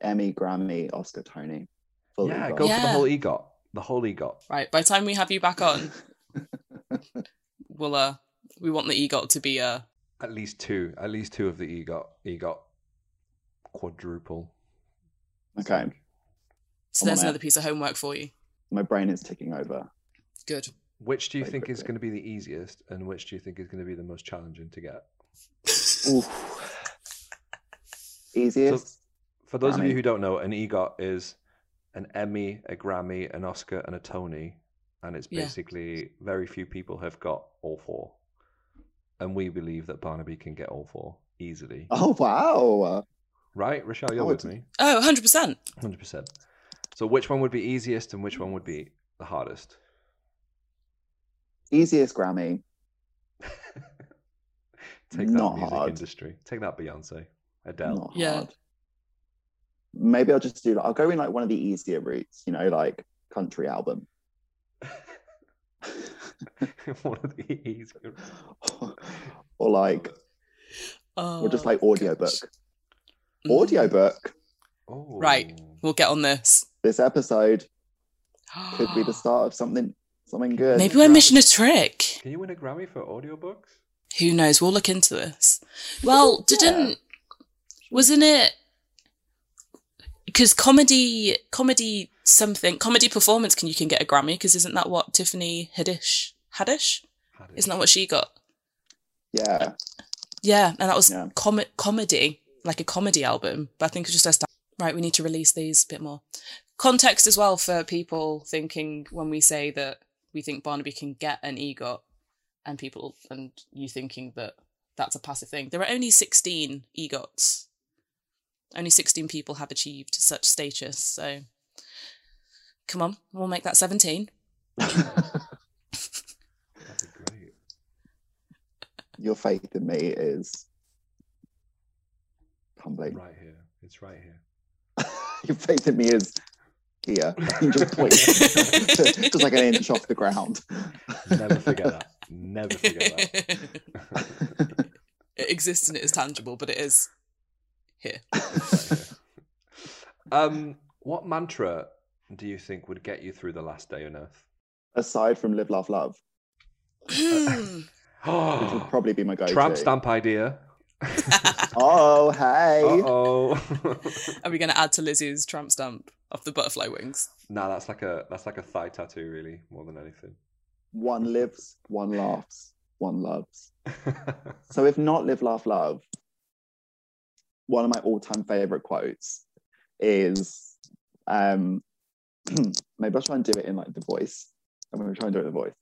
Emmy, Grammy, Oscar, Tony. Full yeah, EGOT. go for the whole EGOT. The whole EGOT. Right. By the time we have you back on, <laughs> we'll uh we want the EGOT to be uh At least two. At least two of the EGOT EGOT quadruple. Okay, so I'm there's on it. another piece of homework for you. my brain is ticking over. Good. Which do you Very think is going to be the easiest, and which do you think is going to be the most challenging to get? Oof. Easiest. For those of you who don't know, an EGOT is an Emmy, a Grammy, an Oscar, and a Tony, and it's Yeah. basically very few people have got all four, and we believe that Barnaby can get all four easily. oh wow! Right, Rochelle, you're Oh, with me, Oh, 100%. hundred percent. So, which one would be easiest, and which one would be the hardest? Easiest Grammy. <laughs> Take that Not music hard. industry. Take that Beyonce, Adele. Not Yeah. hard. Maybe I'll just do. Like I'll go in like one of the easier routes. You know, like country album. <laughs> one of the easier. <laughs> or like, Oh, or just like audiobook. Mm. Audiobook. Oh, Right. We'll get on this. This episode could be the <gasps> start of something, something good. Maybe we're missing a trick. Can you win a Grammy for audiobooks? Who knows? We'll look into this. Well, <laughs> didn't wasn't it? Because comedy, comedy something, comedy performance can you can get a Grammy? Because isn't that what Tiffany Haddish Haddish? Had it. Isn't that what she got? Yeah. Yeah, and that was Yeah. com- comedy, like a comedy album. But I think it's just us. Right, we need to release these a bit more. Context as well for people thinking when we say that we think Barnaby can get an EGOT, and people and you thinking that that's a passive thing. There are only sixteen EGOTs. Only sixteen people have achieved such status. So, come on, we'll make that seventeen. That'd be great. Your faith in me is humbling. Right here. It's right here. <laughs> Your faith in me is here. You just point, just like an inch off the ground. Never forget that. Never forget that. <laughs> it exists and it is tangible, but it is here. Here. <laughs> Um, what mantra do you think would get you through the last day on Earth? Aside from live, laugh, love, <gasps> which would probably be my go-to. Tramp stamp idea. Oh, hey. oh. <laughs> Are we going to add to Lizzie's tramp stamp of the butterfly wings? nah, that's like a that's like a thigh tattoo, really, more than anything. One lives, one laughs, one loves. <laughs> So if not live, laugh, love, one of my all-time favorite quotes is um <clears throat> maybe I'll try and do it in like the voice. I'm gonna try and do it in the voice.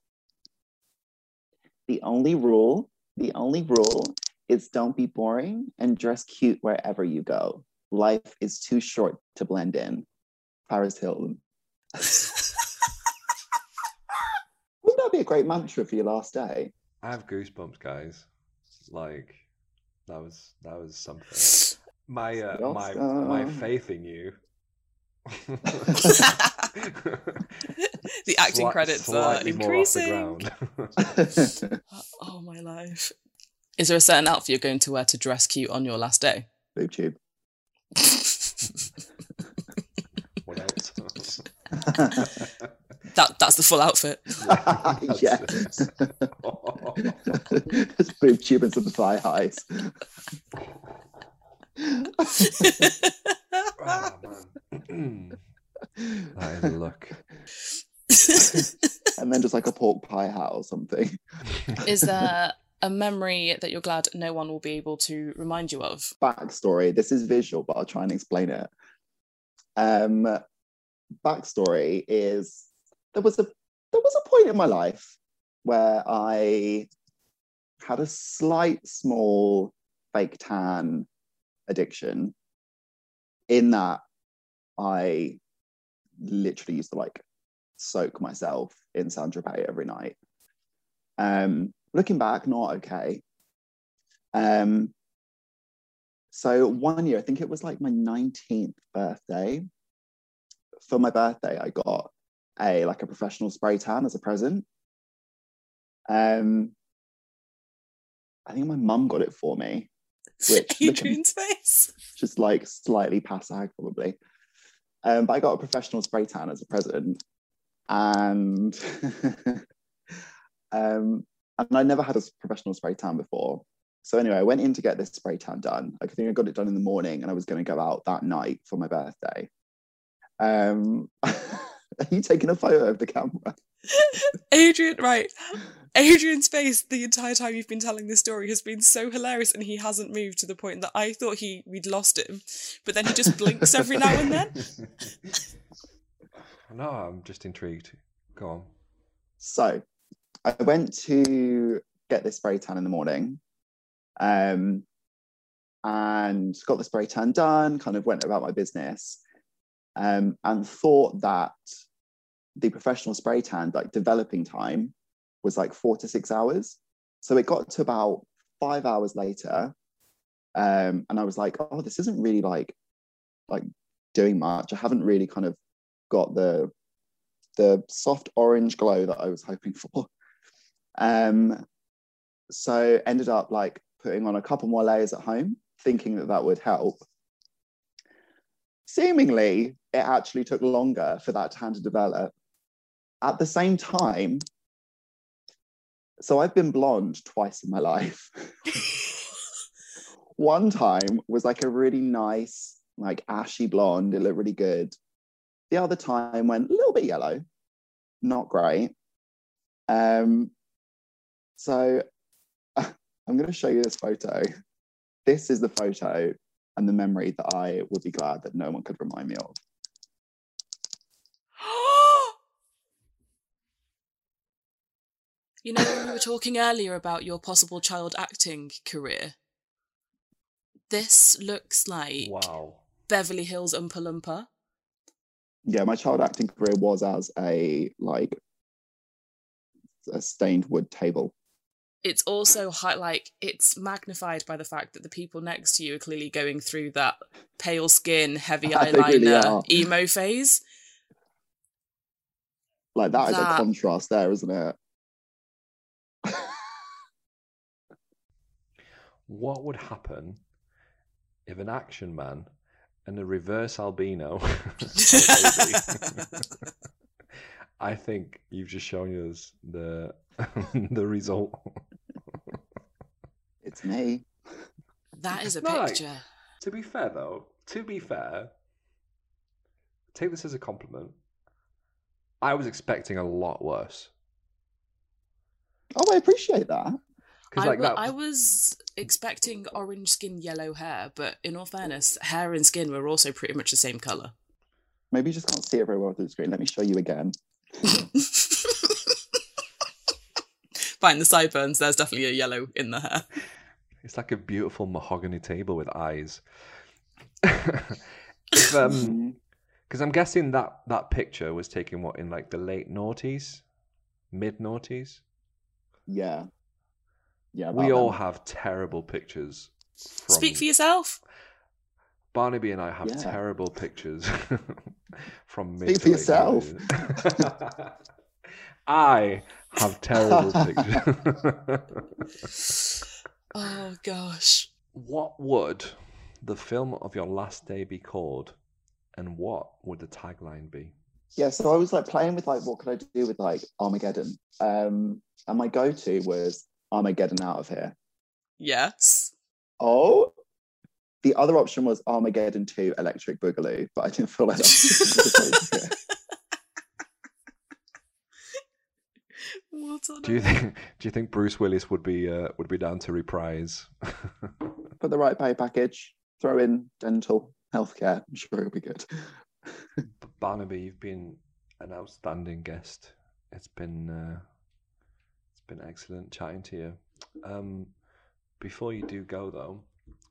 The only rule, the only rule is don't be boring and dress cute wherever you go. Life is too short to blend in. Paris Hilton. <laughs> Wouldn't that be a great mantra for your last day? I have goosebumps, guys. Like that was that was something. my <laughs> uh, my my faith in you. <laughs> the acting Sli- credits are slightly more off the increasing. Oh my life. Is there a certain outfit you're going to wear to dress cute on your last day? Boob tube. what else? <laughs> That that's the full outfit. <laughs> yeah. Just boob tube and some thigh highs. oh man, that is a look. and then just like a pork pie hat or something. Is there a memory that you're glad no one will be able to remind you of? Backstory. This is visual, but I'll try and explain it. Um, backstory is there was a there was a point in my life where I had a slight small fake tan addiction in that I literally used to like soak myself in Saint Tropez every night. Um, looking back, not okay. Um, so one year, I think it was like my 19th birthday. For my birthday, I got a like a professional spray tan as a present. Um, I think my mum got it for me, Which- Adrian's face. <laughs> just like slightly past ag probably. Um, but I got a professional spray tan as a present, and <laughs> um, and I never had a professional spray tan before. So anyway, I went in to get this spray tan done. I think I got it done in the morning, and I was going to go out that night for my birthday. Um, <laughs> are you taking a photo of the camera? Adrian, right. Adrian's face the entire time you've been telling this story has been so hilarious and he hasn't moved to the point that I thought he we'd lost him. But then he just blinks every now and then. <laughs> no, I'm just intrigued. Go on. So I went to get this spray tan in the morning um, and got the spray tan done, kind of went about my business um, and thought that the professional spray tan, like developing time, was like four to six hours. So it got to about five hours later. Um, and I was like, oh, this isn't really like like doing much. I haven't really kind of got the the soft orange glow that I was hoping for. Um, so ended up like putting on a couple more layers at home, thinking that that would help. Seemingly, it actually took longer for that tan to develop. At the same time, so I've been blonde twice in my life. <laughs> One time was like a really nice, like ashy blonde. It looked really good. The other time went a little bit yellow, not great. Um, so <laughs> I'm going to show you this photo. This is the photo and the memory that I would be glad that no one could remind me of. You know, when we were talking earlier about your possible child acting career, this looks like Wow. Beverly Hills Oompa Loompa. Yeah, my child acting career was as a like a stained wood table. It's also high, like it's magnified by the fact that the people next to you are clearly going through that pale skin, heavy <laughs> They really eyeliner, emo phase. Like that is a contrast there, isn't it? What would happen if an action man and a reverse albino? <laughs> <laughs> I think you've just shown us the <laughs> the result. It's me. That is a No, like- picture. to be fair, though, to be fair, take this as a compliment. I was expecting a lot worse. Oh, I appreciate that. Because I, like wa- that, I was expecting orange skin, yellow hair, but in all fairness, hair and skin were also pretty much the same colour. Maybe you just can't see it very well through the screen. Let me show you again. <laughs> Fine, the sideburns, there's definitely a yellow in the hair. It's like a beautiful mahogany table with eyes. <laughs> if, um, Mm, because I'm guessing that that picture was taken what in like the late noughties, mid noughties. yeah. Yeah. We all then. have terrible pictures. From... Speak for yourself. Barnaby and I have Yeah. terrible pictures <laughs> from me. Speak for yourself. <laughs> I have terrible <laughs> pictures. Oh gosh. what would the film of your last day be called, and what would the tagline be? Yeah, so I was like playing with like what could I do with like Armageddon? Um, and my go-to was Armageddon out of here. Yes. Oh, the other option was Armageddon 2 Electric Boogaloo, but I didn't feel like that was. <laughs> What on Do you think? Do you think Bruce Willis would be uh, would be down to reprise? <laughs> Put the right pay package, throw in dental, healthcare. I'm sure it'll be good. Barnaby, you've been an outstanding guest. It's been uh, it's been excellent chatting to you. Um, before you do go though,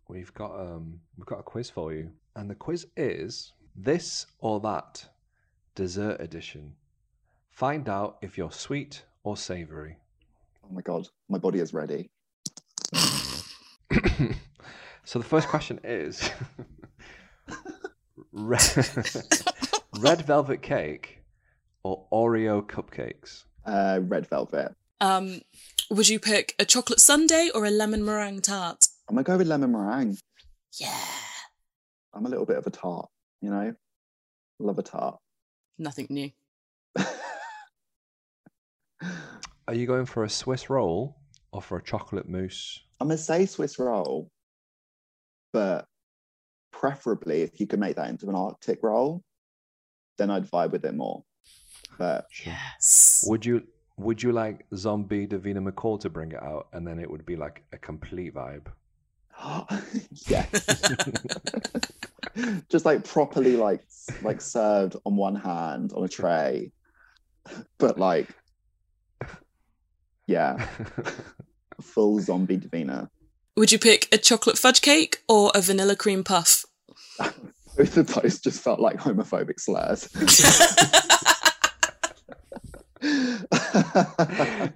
we've got um, we've got a quiz for you, and the quiz is this or that dessert edition. Find out if you're sweet or savoury. Oh my god, my body is ready. <coughs> so the first question is <laughs> red, <laughs> red velvet cake or Oreo cupcakes? Uh, red velvet. Um, would you pick a chocolate sundae or a lemon meringue tart? I'm gonna go with lemon meringue. Yeah. I'm a little bit of a tart, you know. Love a tart. Nothing new. <laughs> Are you going for a Swiss roll or for a chocolate mousse? I'm gonna say Swiss roll, but preferably if you could make that into an Arctic roll, then I'd vibe with it more. But Yes. Would you would you like Zombie Davina McCall to bring it out and then it would be like a complete vibe? <laughs> yeah, <laughs> just like properly like like served on one hand on a tray, but like yeah, <laughs> full zombie Davina. Would you pick a chocolate fudge cake or a vanilla cream puff? Both of those just felt like homophobic slurs. <laughs>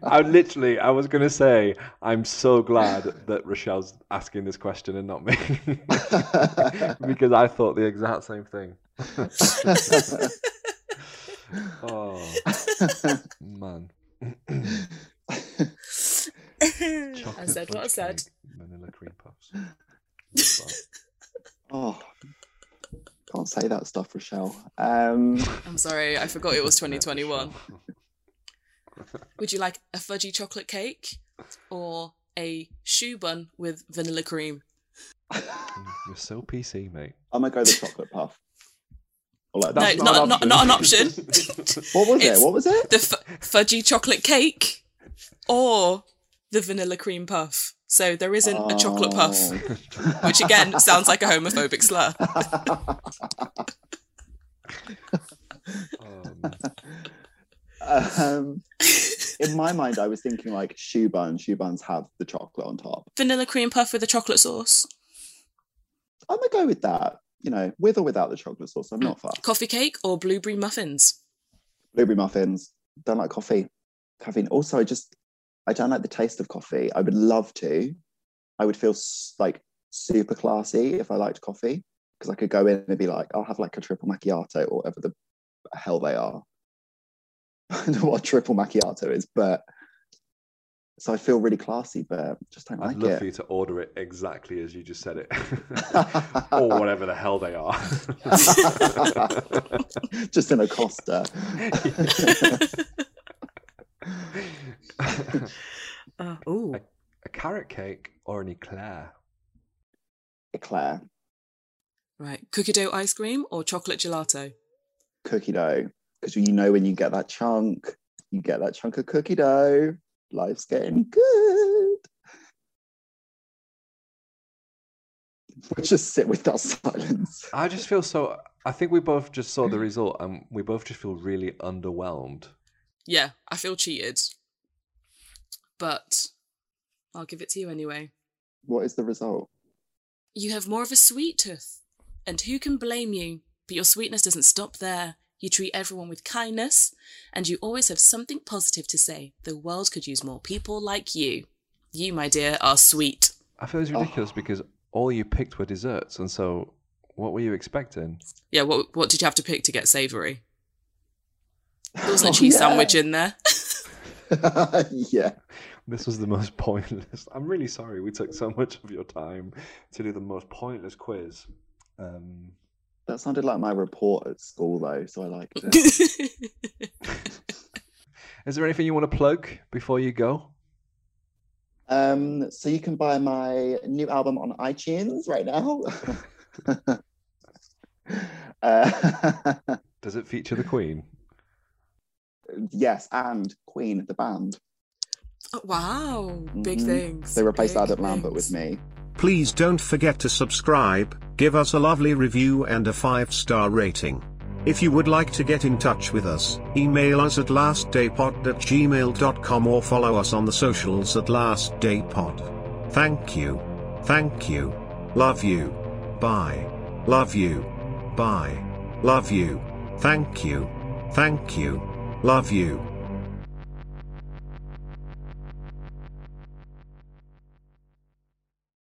I literally, I was gonna say, I'm so glad that Rochelle's asking this question and not me, <laughs> because I thought the exact same thing. <laughs> oh man, I said what I said. cake, Vanilla cream puffs. Oh, can't say that stuff, Rochelle. Um, I'm sorry, I forgot it was 2021. Would you like a fudgy chocolate cake or a choux bun with vanilla cream? <laughs> You're so PC, mate. I'm gonna go the chocolate puff. Or like No, that. not, not, not an option. <laughs> What was It's- it? What was it? the f- fudgy chocolate cake or the vanilla cream puff. So there isn't a chocolate puff, Oh. which again <laughs> sounds like a homophobic slur. Oh, man. Um, in my mind, I was thinking like choux bun. Choux buns have the chocolate on top. Vanilla cream puff with a chocolate sauce. I'm gonna go with that. You know, with or without the chocolate sauce. I'm not fast. Coffee cake or blueberry muffins. Blueberry muffins. Don't like coffee. Caffeine. Also, I just I don't like the taste of coffee. I would love to. I would feel like super classy if I liked coffee because I could go in and be like, I'll have like a triple macchiato or whatever the hell they are. I don't know what a triple macchiato is, but so I feel really classy, but just don't I'd like love it. for you to order it exactly as you just said it, <laughs> or whatever the hell they are. <laughs> just in a Costa. <laughs> Uh, ooh. a carrot cake or an eclair? Eclair, Right. Cookie dough ice cream or chocolate gelato? cookie dough. Because you know when you get that chunk, you get that chunk of cookie dough. Life's getting good. We'll just sit with that silence. I just feel so. I think we both just saw the result, and we both just feel really underwhelmed. Yeah, I feel cheated. But I'll give it to you anyway. What is the result? You have more of a sweet tooth. And who can blame you? But your sweetness doesn't stop there. You treat everyone with kindness, and you always have something positive to say. The world could use more people like you. You, my dear, are sweet. I feel it's ridiculous because all you picked were desserts, and so What were you expecting? Yeah, what what did you have to pick to get savoury? There wasn't <laughs> Oh, a cheese yeah. sandwich in there. <laughs> <laughs> yeah. This was the most pointless. I'm really sorry we took so much of your time to do the most pointless quiz. Um, That sounded like my report at school, though, so I liked it. <laughs> is there anything you want to plug before you go? um, so you can buy my new album on iTunes right now. <laughs> uh, <laughs> Does it feature the Queen? yes, and Queen, the band. Oh, wow, big Mhm. things. They replaced big Adam Lambert with me. Please don't forget to subscribe, give us a lovely review and a 5-star rating. If you would like to get in touch with us, email us at lastdaypod at gmail.com or follow us on the socials at lastdaypod. Thank you. Thank you. Love you. Bye. Love you. Bye. Love you. Thank you. Thank you. Love you.